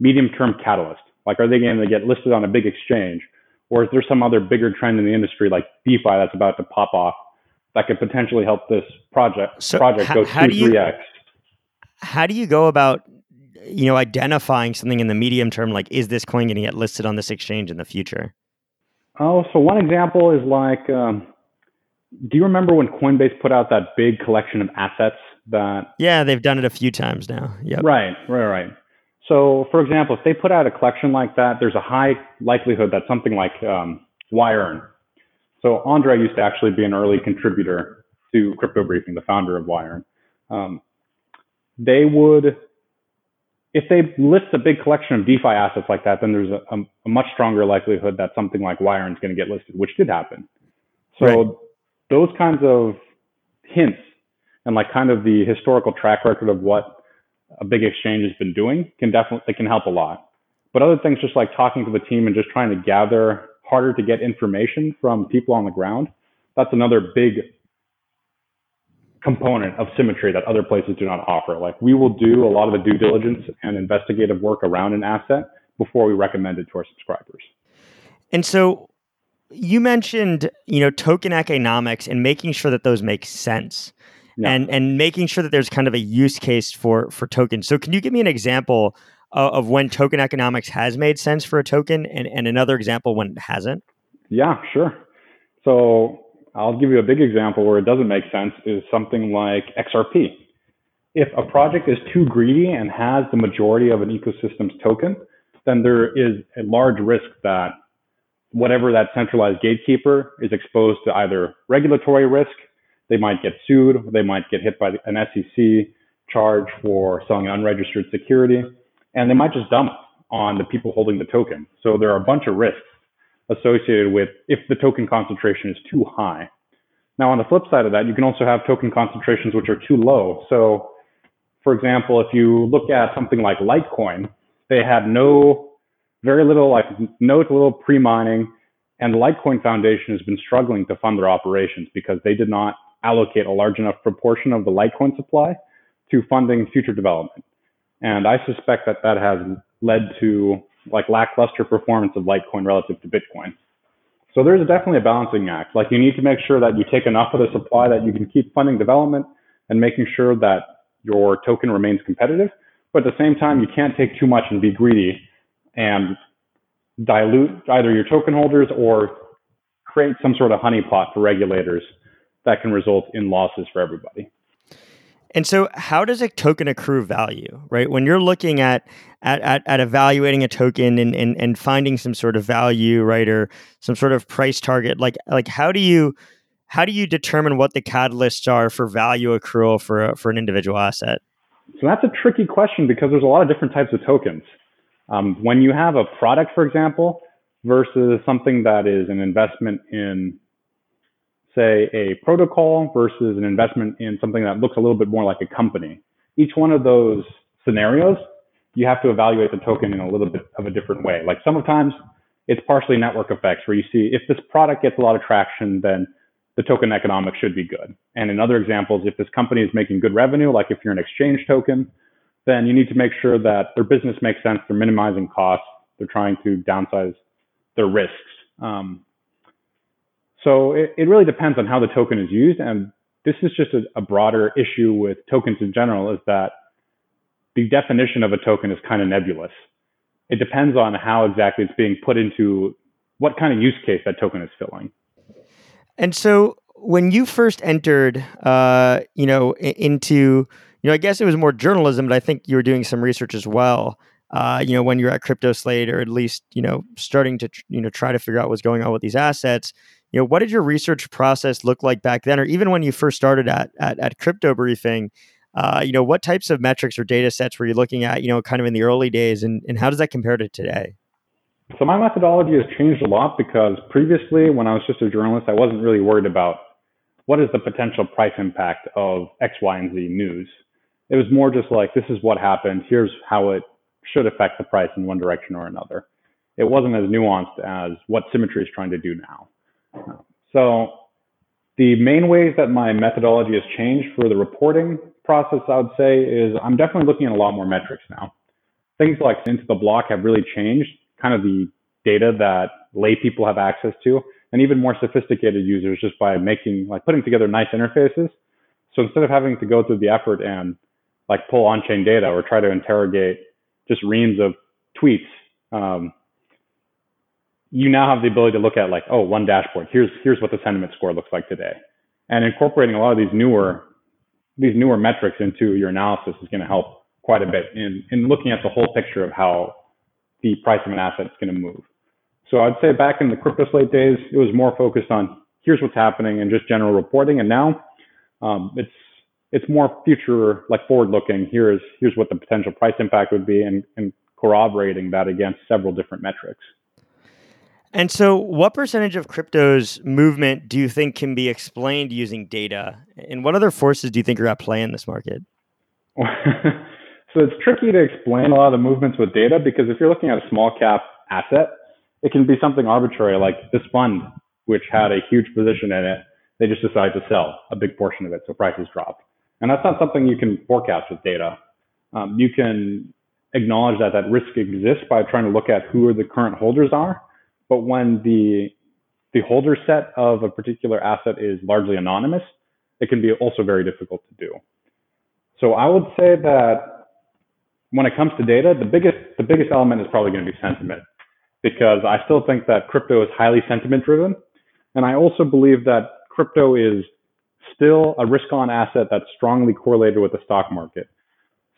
medium term catalyst? Like, are they going to get listed on a big exchange? Or is there some other bigger trend in the industry like DeFi that's about to pop off that could potentially help this project so project go two three x. How do you go about you know identifying something in the medium term? Like, is this coin going to get listed on this exchange in the future? Oh, so one example is like, um, do you remember when Coinbase put out that big collection of assets that? Yeah, they've done it a few times now. Yeah. Right, right, right. So, for example, if they put out a collection like that, there's a high likelihood that something like um. So, Andre used to actually be an early contributor to Crypto Briefing, the founder of YEarn. Um, they would if they list a big collection of DeFi assets like that, then there's a, a, much stronger likelihood that something like YEarn is going to get listed, which did happen. So right. those kinds of hints and like kind of the historical track record of what a big exchange has been doing can definitely can help a lot. But other things, just like talking to the team and just trying to gather harder to get information from people on the ground, that's another big component of Simetri that other places do not offer. Like we will do a lot of the due diligence and investigative work around an asset before we recommend it to our subscribers. And so you mentioned, you know, token economics and making sure that those make sense. Yeah. And and making sure that there's kind of a use case for for tokens. So can you give me an example of, of when token economics has made sense for a token and, and another example when it hasn't? Yeah, sure. So I'll give you a big example where it doesn't make sense is something like XRP. If a project is too greedy and has the majority of an ecosystem's token, then there is a large risk that whatever that centralized gatekeeper is exposed to either regulatory risk, they might get sued, they might get hit by an SEC charge for selling an unregistered security, and they might just dump on the people holding the token. So there are a bunch of risks associated with if the token concentration is too high. Now, on the flip side of that, you can also have token concentrations which are too low. So, for example, if you look at something like Litecoin, they had no, very little, like no little pre-mining, and the Litecoin Foundation has been struggling to fund their operations because they did not allocate a large enough proportion of the Litecoin supply to funding future development. And I suspect that that has led to like lackluster performance of Litecoin relative to Bitcoin. So there's definitely a balancing act. Like you need to make sure that you take enough of the supply that you can keep funding development and making sure that your token remains competitive. But at the same time, you can't take too much and be greedy and dilute either your token holders or create some sort of honeypot for regulators that can result in losses for everybody. And so, how does a token accrue value, right? When you're looking at at, at, at evaluating a token and, and and finding some sort of value, right, or some sort of price target, like like how do you how do you determine what the catalysts are for value accrual for a, for an individual asset? So that's a tricky question because there's a lot of different types of tokens. Um, when you have a product, for example, versus something that is an investment in say, a protocol versus an investment in something that looks a little bit more like a company. Each one of those scenarios, you have to evaluate the token in a little bit of a different way. Like sometimes it's partially network effects where you see if this product gets a lot of traction, then the token economics should be good. And in other examples, if this company is making good revenue, like if you're an exchange token, then you need to make sure that their business makes sense, they're minimizing costs, they're trying to downsize their risks. Um, so it, it really depends on how the token is used. And this is just a, a broader issue with tokens in general is that the definition of a token is kind of nebulous. It depends on how exactly it's being put into what kind of use case that token is filling. And so when you first entered, uh, you know, into, you know, I guess it was more journalism, but I think you were doing some research as well. Uh, you know, when you're at CryptoSlate, or at least, you know, starting to, you know, try to figure out what's going on with these assets you know what did your research process look like back then or even when you first started at at, at crypto briefing uh, you know what types of metrics or data sets were you looking at you know kind of in the early days and, and how does that compare to today? So my methodology has changed a lot because previously when i was just a journalist i wasn't really worried about what is the potential price impact of x y and z news. It was more just like this is what happened here's how it should affect the price in one direction or another. It wasn't as nuanced as what Simetri is trying to do now so the main ways that my methodology has changed for the reporting process, I would say, is I'm definitely looking at a lot more metrics now. Things like IntoTheBlock have really changed kind of the data that lay people have access to. and even more sophisticated users just by making like putting together nice interfaces. So instead of having to go through the effort and like pull on-chain data or try to interrogate just reams of tweets, um, you now have the ability to look at like, oh, one dashboard. Here's here's what the sentiment score looks like today, and incorporating a lot of these newer these newer metrics into your analysis is going to help quite a bit in in looking at the whole picture of how the price of an asset is going to move. So I'd say back in the CryptoSlate days, it was more focused on here's what's happening and just general reporting, and now um, it's it's more future like forward looking. Here's here's what the potential price impact would be, and, and corroborating that against several different metrics. And so, what percentage of crypto's movement do you think can be explained using data? And what other forces do you think are at play in this market? <laughs> so, it's tricky to explain a lot of the movements with data because if you're looking at a small cap asset, it can be something arbitrary like this fund, which had a huge position in it. They just decided to sell a big portion of it, so prices dropped. And that's not something you can forecast with data. Um, you can acknowledge that that risk exists by trying to look at who the current holders are but when the the holder set of a particular asset is largely anonymous, it can be also very difficult to do. So I would say that when it comes to data, the biggest the biggest element is probably going to be sentiment, because I still think that crypto is highly sentiment driven, and I also believe that crypto is still a risk on asset that's strongly correlated with the stock market.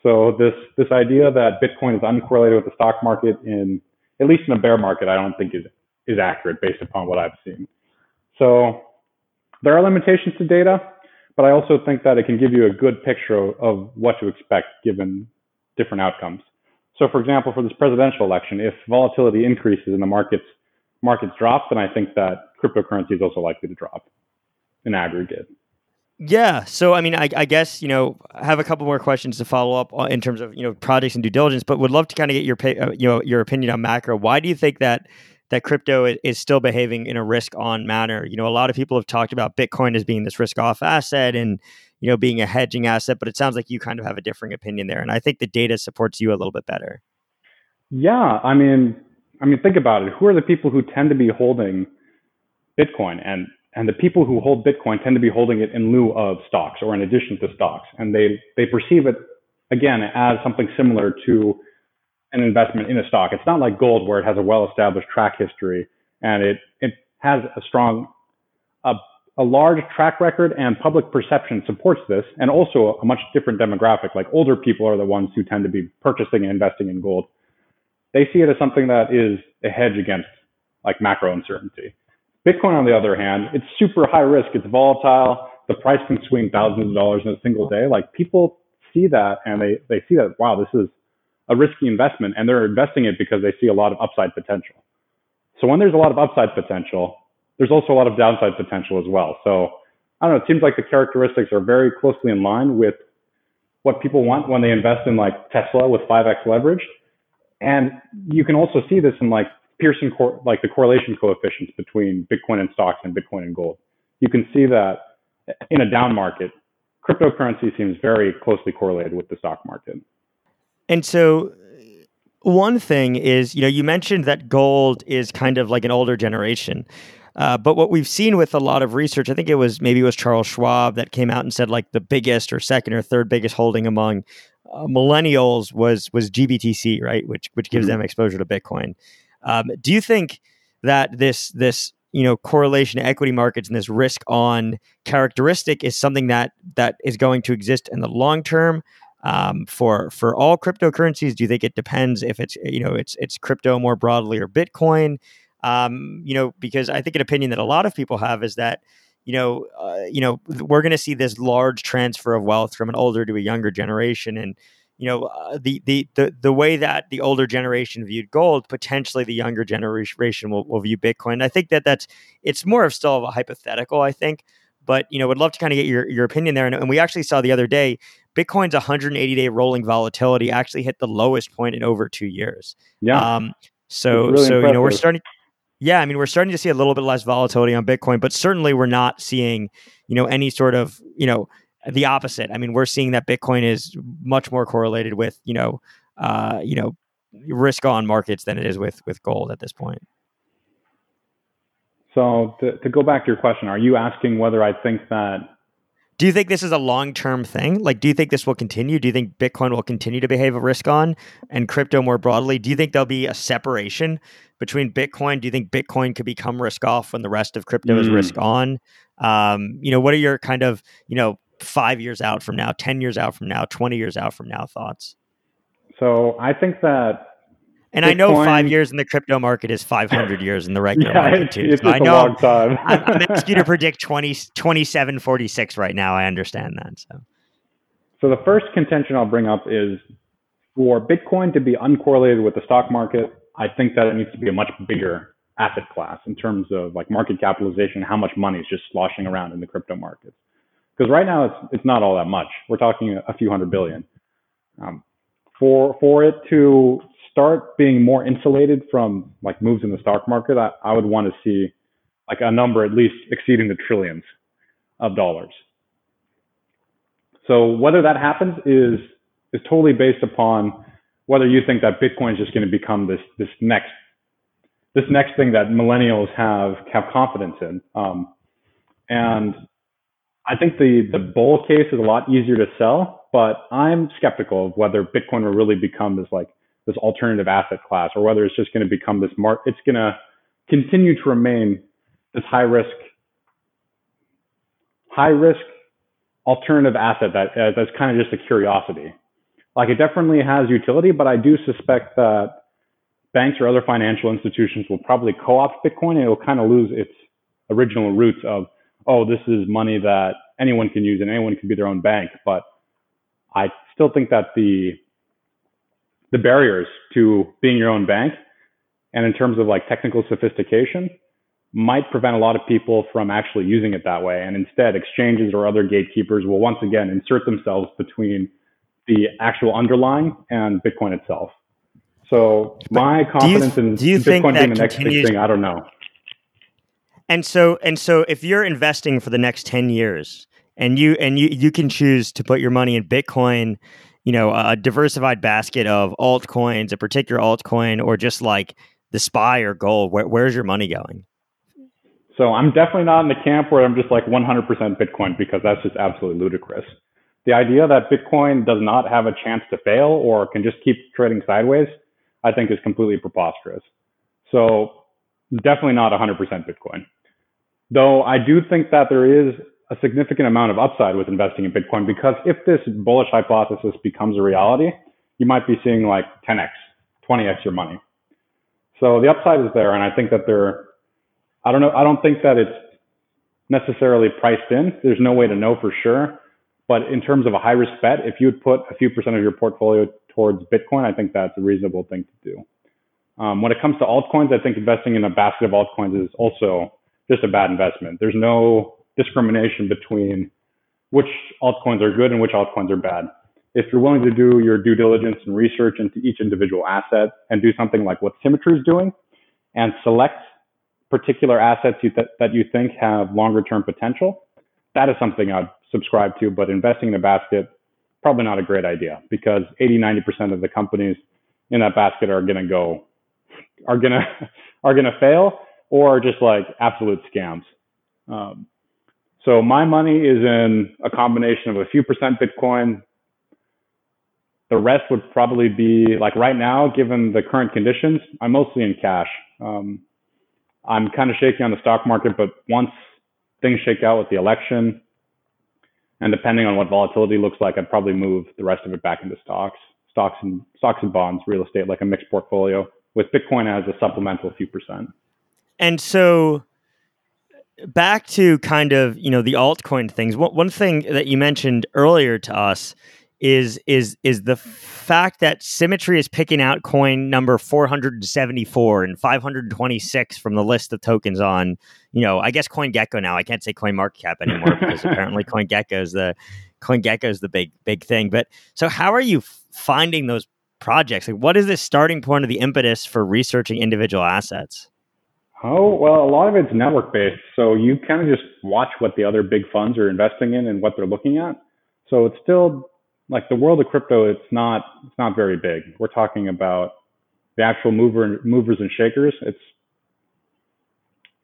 So this this idea that Bitcoin is uncorrelated with the stock market in at least in a bear market, I don't think is is accurate based upon what I've seen. So there are limitations to data, but I also think that it can give you a good picture of, what to expect given different outcomes. So for example, for this presidential election, if volatility increases and the markets markets drop, then I think that cryptocurrency is also likely to drop in aggregate. Yeah. So, I mean, I, I, guess, you know, I have a couple more questions to follow up on in terms of, you know, projects and due diligence, but would love to kind of get your, uh, you know, your opinion on macro. Why do you think that that crypto is still behaving in a risk on manner. You know, a lot of people have talked about Bitcoin as being this risk off asset and, you know, being a hedging asset, but it sounds like you kind of have a differing opinion there. And I think the data supports you a little bit better. Yeah. I mean, I mean, think about it. Who are the people who tend to be holding Bitcoin? And and the people who hold Bitcoin tend to be holding it in lieu of stocks or in addition to stocks. And they they perceive it again as something similar to an investment in a stock. It's not like gold where it has a well-established track history and it it has a strong a, a large track record and public perception supports this and also a much different demographic like older people are the ones who tend to be purchasing and investing in gold. They see it as something that is a hedge against like macro uncertainty. Bitcoin on the other hand, it's super high risk, it's volatile, the price can swing thousands of dollars in a single day. Like people see that and they they see that wow, this is a risky investment and they're investing it because they see a lot of upside potential. So when there's a lot of upside potential, there's also a lot of downside potential as well. So I don't know, it seems like the characteristics are very closely in line with what people want when they invest in like Tesla with 5x leverage. And you can also see this in like Pearson, cor- like the correlation coefficients between Bitcoin and stocks and Bitcoin and gold. You can see that in a down market, cryptocurrency seems very closely correlated with the stock market. And so one thing is, you know, you mentioned that gold is kind of like an older generation. Uh, but what we've seen with a lot of research, I think it was maybe it was Charles Schwab that came out and said like the biggest or second or third biggest holding among uh, millennials was was GBTC, right? Which which gives mm-hmm. them exposure to Bitcoin. Um, do you think that this this you know correlation to equity markets and this risk on characteristic is something that that is going to exist in the long term? Um, for for all cryptocurrencies? Do you think it depends if it's you know it's it's crypto more broadly or Bitcoin? Um, you know, because I think an opinion that a lot of people have is that you know uh, you know we're going to see this large transfer of wealth from an older to a younger generation, and you know uh, the, the the the way that the older generation viewed gold, potentially the younger generation will, will view Bitcoin. I think that that's it's more of still of a hypothetical. I think. But you know, would love to kind of get your, your opinion there. And, and we actually saw the other day Bitcoin's 180 day rolling volatility actually hit the lowest point in over two years. Yeah. Um, so really so impressive. you know we're starting. Yeah, I mean we're starting to see a little bit less volatility on Bitcoin, but certainly we're not seeing you know any sort of you know the opposite. I mean we're seeing that Bitcoin is much more correlated with you know uh, you know risk on markets than it is with with gold at this point. So to, to go back to your question, are you asking whether I think that do you think this is a long term thing? Like, do you think this will continue? Do you think Bitcoin will continue to behave a risk on and crypto more broadly? Do you think there'll be a separation between Bitcoin? Do you think Bitcoin could become risk off when the rest of crypto mm. is risk hmm. on? Um, you know, what are your kind of, you know, five years out from now, 10 years out from now, 20 years out from now thoughts? So I think that and Bitcoin, I know five years in the crypto market is 500 <laughs> years in the regular yeah, market too. It's, it's so I know long time. I'm, I'm <laughs> asking you to predict 20, 2746 right now. I understand that. So. so the first contention I'll bring up is for Bitcoin to be uncorrelated with the stock market, I think that it needs to be a much bigger asset class in terms of like market capitalization, how much money is just sloshing around in the crypto markets. Because right now it's it's not all that much. We're talking a, a few hundred billion. Um, for for it to start being more insulated from like moves in the stock market, I, I would want to see like a number at least exceeding the trillions of dollars. So whether that happens is is totally based upon whether you think that Bitcoin is just going to become this this next this next thing that millennials have have confidence in. Um, and I think the the bull case is a lot easier to sell, but I'm skeptical of whether Bitcoin will really become this like this alternative asset class, or whether it's just going to become this mark. It's going to continue to remain this high risk, high risk alternative asset that uh, that's kind of just a curiosity. Like it definitely has utility, but I do suspect that banks or other financial institutions will probably co-opt Bitcoin, and it will kind of lose its original roots of oh, this is money that anyone can use and anyone can be their own bank. But I still think that the the barriers to being your own bank and in terms of like technical sophistication might prevent a lot of people from actually using it that way. And instead, exchanges or other gatekeepers will once again insert themselves between the actual underlying and Bitcoin itself. So my confidence do you, in do you Bitcoin being the next big thing, I don't know. And so and so if you're investing for the next 10 years and you and you you can choose to put your money in Bitcoin you know a diversified basket of altcoins, a particular altcoin, or just like the SPY or gold? Where, where's your money going? So I'm definitely not in the camp where I'm just like 100% Bitcoin because that's just absolutely ludicrous. The idea that Bitcoin does not have a chance to fail or can just keep trading sideways, I think is completely preposterous. So definitely not 100% Bitcoin. Though I do think that there is a significant amount of upside with investing in Bitcoin because if this bullish hypothesis becomes a reality, you might be seeing like 10x, 20x your money. So the upside is there, and I think that there. I don't know. I don't think that it's necessarily priced in. There's no way to know for sure. But in terms of a high risk bet, if you would put a few percent of your portfolio towards Bitcoin, I think that's a reasonable thing to do. Um, when it comes to altcoins, I think investing in a basket of altcoins is also just a bad investment. There's no discrimination between which altcoins are good and which altcoins are bad. If you're willing to do your due diligence and research into each individual asset and do something like what Simetri is doing and select particular assets you th- that you think have longer term potential, that is something I'd subscribe to. But investing in a basket, probably not a great idea because 80, 90% of the companies in that basket are going to go, are going <laughs> to, are going to fail or just like absolute scams. Um, so my money is in a combination of a few percent Bitcoin. The rest would probably be like right now, given the current conditions, I'm mostly in cash. Um, I'm kind of shaky on the stock market, but once things shake out with the election, and depending on what volatility looks like, I'd probably move the rest of it back into stocks, stocks and stocks and bonds, real estate, like a mixed portfolio, with Bitcoin as a supplemental few percent. And so back to kind of you know the altcoin things. One one thing that you mentioned earlier to us is is is the fact that Simetri is picking out coin number 474 and 526 from the list of tokens on, you know, I guess CoinGecko now. I can't say CoinMarketCap anymore <laughs> because apparently CoinGecko is the CoinGecko is the big big thing. But so how are you finding those projects? Like what is the starting point of the impetus for researching individual assets? Oh, well, a lot of it's network based. So you kind of just watch what the other big funds are investing in and what they're looking at. So it's still like the world of crypto, it's not it's not very big. We're talking about the actual mover movers and shakers. It's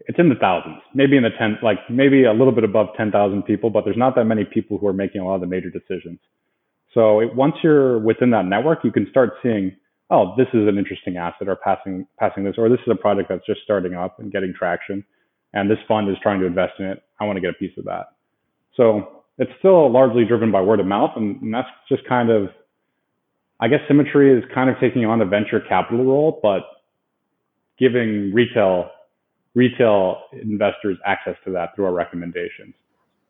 it's in the thousands, maybe in the ten, like maybe a little bit above ten thousand people, but there's not that many people who are making a lot of the major decisions. So it, once you're within that network, you can start seeing, oh, this is an interesting asset, or passing passing this, or this is a project that's just starting up and getting traction, and this fund is trying to invest in it. I want to get a piece of that. So it's still largely driven by word of mouth, and, and that's just kind of, I guess, Simetri is kind of taking on a venture capital role, but giving retail retail investors access to that through our recommendations.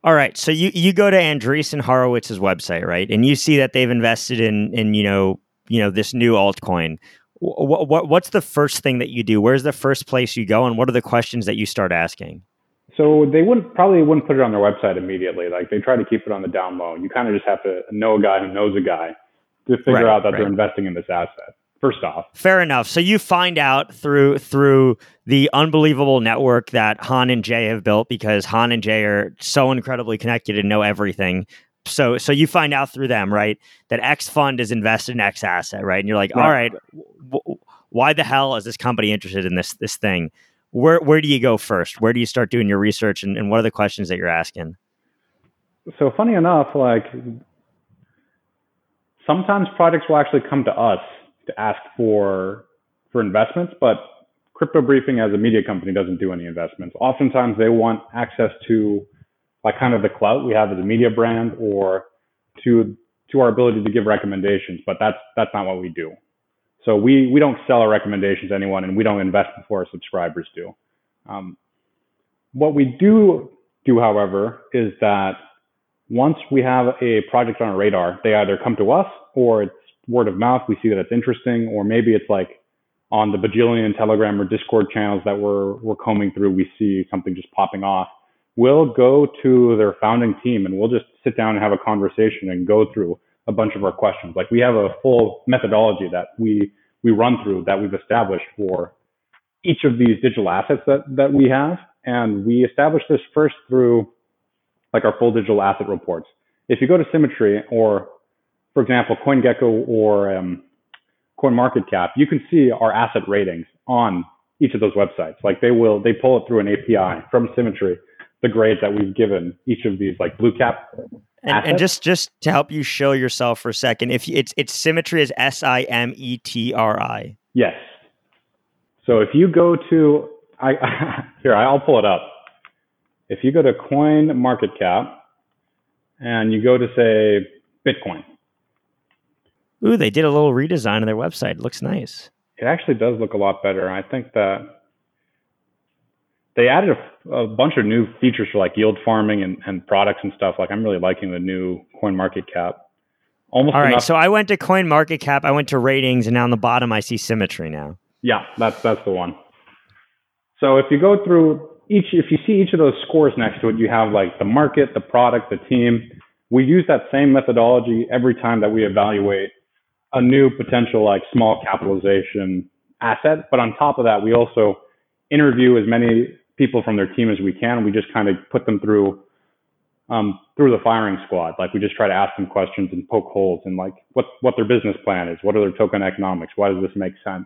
All right. So you, you go to Andreessen Horowitz's website, right? And you see that they've invested in in you know you know this new altcoin. What, what what's the first thing that you do? Where's the first place you go, and what are the questions that you start asking? So they wouldn't probably wouldn't put it on their website immediately. Like they try to keep it on the down low. You kind of just have to know a guy who knows a guy to figure right, out that right. they're investing in this asset first off. Fair enough. So you find out through through the unbelievable network that Han and Jay have built because Han and Jay are so incredibly connected and know everything. So so you find out through them, right? That X fund is invested in X asset, right? And you're like, right. all right, w- why the hell is this company interested in this this thing? Where where do you go first? Where do you start doing your research and, and what are the questions that you're asking? So funny enough, like sometimes projects will actually come to us to ask for for investments, but Crypto Briefing as a media company doesn't do any investments. Oftentimes they want access to like kind of the clout we have as a media brand or to to our ability to give recommendations, but that's that's not what we do. So we we don't sell our recommendations to anyone, and we don't invest before our subscribers do. Um, what we do do, however, is that once we have a project on our radar, they either come to us or it's word of mouth, we see that it's interesting, or maybe it's like on the bajillion Telegram or Discord channels that we're we're combing through, we see something just popping off. We'll go to their founding team and we'll just sit down and have a conversation and go through a bunch of our questions. Like we have a full methodology that we we run through that we've established for each of these digital assets that that we have, and we establish this first through like our full digital asset reports. If you go to Simetri or for example, CoinGecko or um, CoinMarketCap, you can see our asset ratings on each of those websites. Like they will, they pull it through an API from Simetri, the grades that we've given each of these like blue cap. And, and, just just to help you show yourself for a second, if it's it's Simetri is S I M E T R I. Yes. So if you go to I <laughs> here I'll pull it up. If you go to CoinMarketCap and you go to say Bitcoin, Ooh, they did a little redesign of their website. It looks nice. It actually does look a lot better. I think that they added a, a bunch of new features for like yield farming and, and products and stuff. Like I'm really liking the new CoinMarketCap. Almost All right, enough. so I went to CoinMarketCap, I went to ratings, and now on the bottom I see Simetri now. Yeah, that's that's the one. So if you go through each, if you see each of those scores next to it, you have like the market, the product, the team. We use that same methodology every time that we evaluate a new potential like small capitalization asset. But on top of that, we also interview as many people from their team as we can. We just kind of put them through um, through the firing squad. Like we just try to ask them questions and poke holes and like what what their business plan is, what are their token economics, why does this make sense?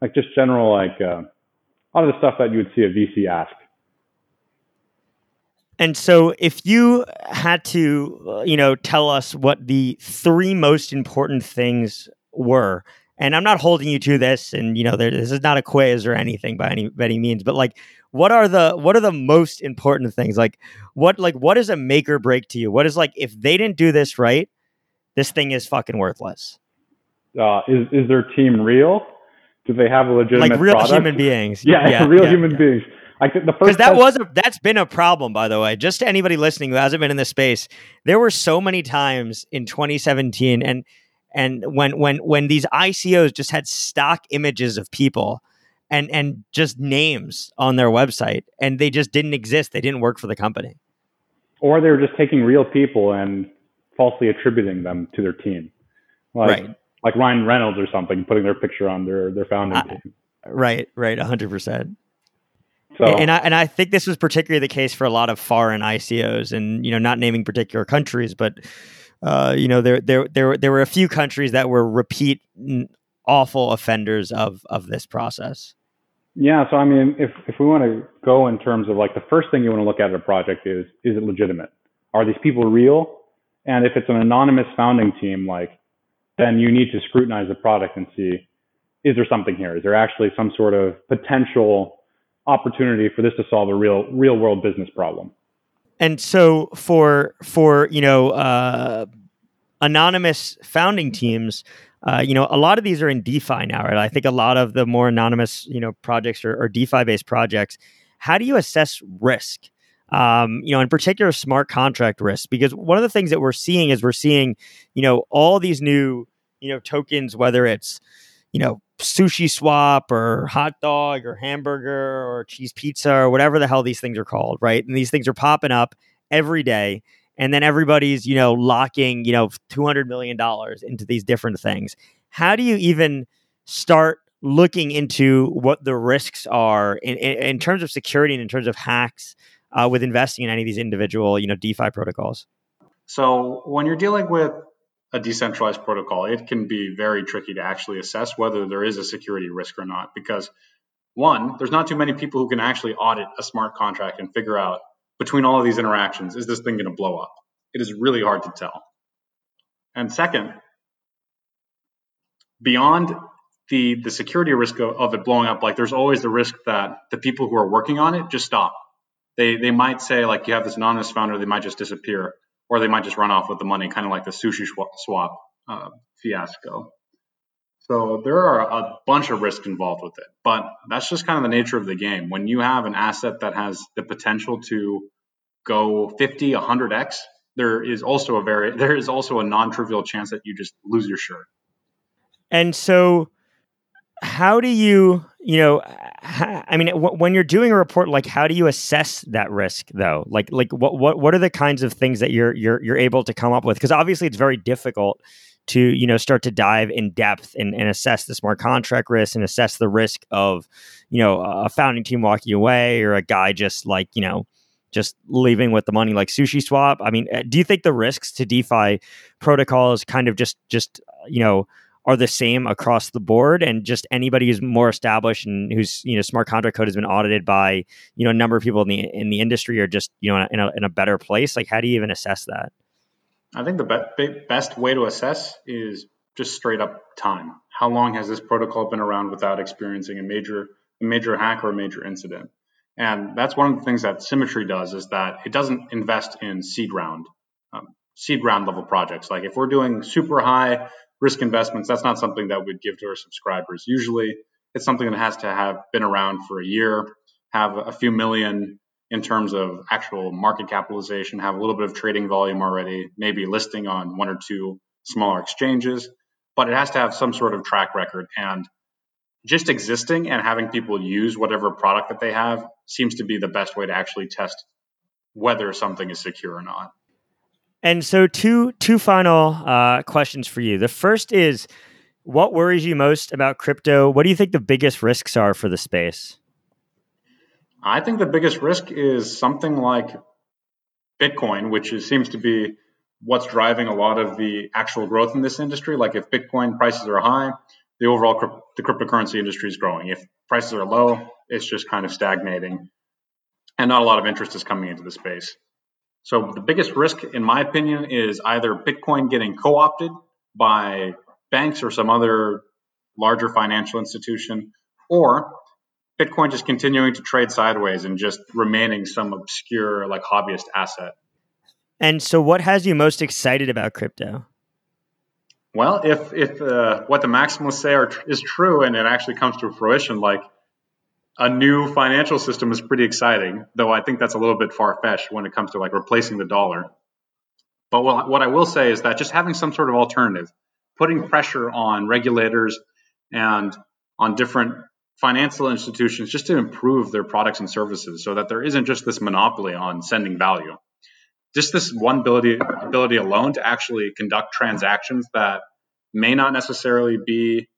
Like just general like uh, a lot of the stuff that you would see a VC ask. And so, if you had to, you know, tell us what the three most important things were, and I'm not holding you to this, and you know, there, this is not a quiz or anything by any by any means, but like, what are the what are the most important things? Like, what like what is a make or break to you? What is like if they didn't do this right, this thing is fucking worthless. Uh, is is their team real? Do they have a legitimate like real product? human beings? Yeah, yeah <laughs> real yeah, human yeah. beings. I the first because that was a, that's been a problem, by the way. Just to anybody listening who hasn't been in this space, there were so many times in 2017 and and when when when these ICOs just had stock images of people and and just names on their website, and they just didn't exist. They didn't work for the company, or they were just taking real people and falsely attributing them to their team, like right. like Ryan Reynolds or something, putting their picture on their their founding uh, team. Right, right, hundred percent. So, and I and I think this was particularly the case for a lot of foreign ICOs, and you know, not naming particular countries, but uh, you know, there there there there were a few countries that were repeat awful offenders of of this process. Yeah, so I mean, if if we want to go in terms of like the first thing you want to look at a project is is it legitimate? Are these people real? And if it's an anonymous founding team, like then you need to scrutinize the product and see is there something here? Is there actually some sort of potential opportunity for this to solve a real real world business problem? And so for for you know uh, anonymous founding teams, uh, you know, a lot of these are in DeFi now, right? I think a lot of the more anonymous, you know, projects are, are DeFi based projects. How do you assess risk? Um, you know, in particular, smart contract risk, because one of the things that we're seeing is we're seeing, you know, all these new, you know, tokens, whether it's, you know, SushiSwap or hot dog or hamburger or cheese pizza or whatever the hell these things are called, right? And these things are popping up every day and then everybody's you know locking you know 200 million dollars into these different things. How do you even start looking into what the risks are in, in, in terms of security and in terms of hacks uh, with investing in any of these individual you know defi protocols? So when you're dealing with a decentralized protocol it can be very tricky to actually assess whether there is a security risk or not because one there's not too many people who can actually audit a smart contract and figure out between all of these interactions, is this thing going to blow up? It is really hard to tell. And second, beyond the the security risk of, of, it blowing up, like there's always the risk that the people who are working on it just stop. They they might say like you have this anonymous founder, they might just disappear, or they might just run off with the money, kind of like the sushi swap uh, fiasco. So there are a bunch of risks involved with it, but that's just kind of the nature of the game. When you have an asset that has the potential to go 50, 100x, there is also a very <laughs> there is also a non-trivial chance that you just lose your shirt. And so how do you, you know, I mean when you're doing a report like how do you assess that risk though? Like like what what what are the kinds of things that you're you're you're able to come up with because obviously it's very difficult to you know start to dive in depth and, and assess the smart contract risk and assess the risk of you know a founding team walking away or a guy just like you know just leaving with the money like SushiSwap. I mean uh, do you think the risks to defi protocols kind of just just you know are the same across the board? And just anybody who's more established and who's you know smart contract code has been audited by you know a number of people in the in the industry are just you know in a, in a better place? Like how do you even assess that I think the be- best way to assess is just straight up time. How long has this protocol been around without experiencing a major a major hack or a major incident? And that's one of the things that Simetri does is that it doesn't invest in seed round um, seed round level projects. Like if we're doing super high risk investments, that's not something that we'd give to our subscribers. Usually, it's something that has to have been around for a year, have a few million in terms of actual market capitalization, have a little bit of trading volume already, maybe listing on one or two smaller exchanges, but it has to have some sort of track record. And just existing and having people use whatever product that they have seems to be the best way to actually test whether something is secure or not. And so, two two final uh, questions for you. The first is, what worries you most about crypto? What do you think the biggest risks are for the space? I think the biggest risk is something like Bitcoin, which is, seems to be what's driving a lot of the actual growth in this industry. Like if Bitcoin prices are high, the overall the cryptocurrency industry is growing. If prices are low, it's just kind of stagnating, and not a lot of interest is coming into the space. So the biggest risk, in my opinion, is either Bitcoin getting co-opted by banks or some other larger financial institution, or Bitcoin just continuing to trade sideways and just remaining some obscure like hobbyist asset. And so, what has you most excited about crypto? Well, if if uh, what the maximalists say are, is true and it actually comes to fruition, like a new financial system is pretty exciting. Though I think that's a little bit far fetched when it comes to like replacing the dollar. But what, what I will say is that just having some sort of alternative, putting pressure on regulators and on different financial institutions just to improve their products and services so that there isn't just this monopoly on sending value. Just this one ability, ability alone to actually conduct transactions that may not necessarily be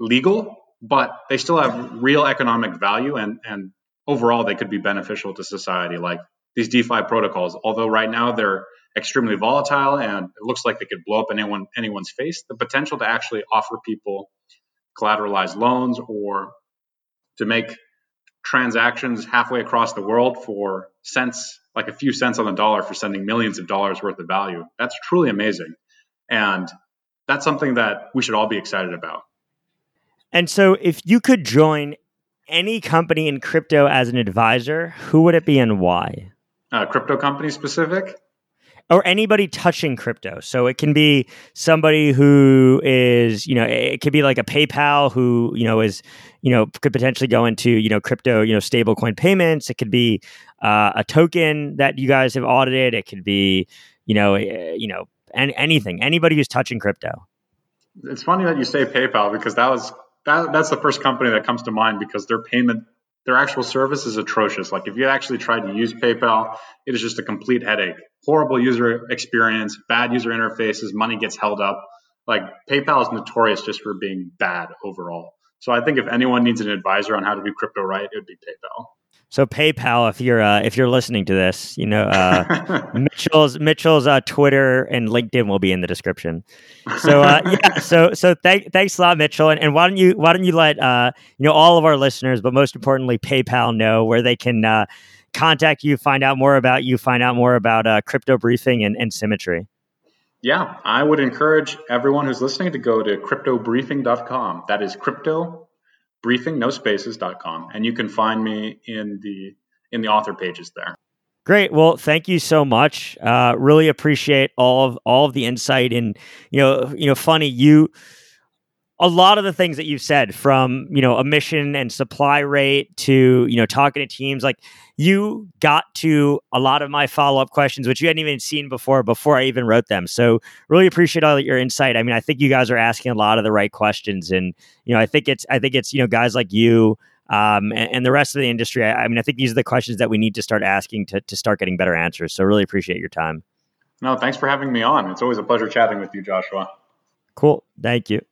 legal, but they still have real economic value and, and overall they could be beneficial to society. Like these DeFi protocols, although right now they're extremely volatile and it looks like they could blow up anyone anyone's face, the potential to actually offer people collateralized loans or to make transactions halfway across the world for cents, like a few cents on the dollar for sending millions of dollars worth of value. That's truly amazing. And that's something that we should all be excited about. And so, if you could join any company in crypto as an advisor, who would it be and why? Uh, crypto company specific? Or anybody touching crypto. So it can be somebody who is, you know, it could be like a PayPal who, you know, is, you know, could potentially go into, you know, crypto, you know, stablecoin payments. It could be uh, a token that you guys have audited. It could be, you know, uh, you know, and anything, anybody who's touching crypto. It's funny that you say PayPal because that was that, that's the first company that comes to mind because their payment, their actual service is atrocious. Like if you actually tried to use PayPal, it is just a complete headache. Horrible user experience, bad user interfaces, money gets held up. Like PayPal is notorious just for being bad overall. So I think if anyone needs an advisor on how to do crypto right, it would be PayPal. So PayPal, if you're uh, if you're listening to this, you know uh, <laughs> Mitchell's Mitchell's uh, Twitter and LinkedIn will be in the description. So uh, <laughs> yeah, so so thank, thanks a lot, Mitchell. And, and why don't you why don't you let uh, you know all of our listeners, but most importantly PayPal, know where they can uh, contact you, find out more about you, find out more about crypto briefing and, and Simetri. Yeah, I would encourage everyone who's listening to go to cryptobriefing.com. That is crypto briefing no spaces.com and you can find me in the in the author pages there Great. Well, thank you so much. Uh, really appreciate all of all of the insight and you know, you know, funny you a lot of the things that you've said from you know emission and supply rate to you know talking to teams like you got to a lot of my follow-up questions which you hadn't even seen before before i even wrote them. So really appreciate all your insight. I mean i think you guys are asking a lot of the right questions and you know i think it's i think it's you know guys like you um, and, and, the rest of the industry. I, I mean i think these are the questions that we need to start asking to, to start getting better answers. So really appreciate your time. No thanks for having me on. It's always a pleasure chatting with you joshua. Cool. Thank you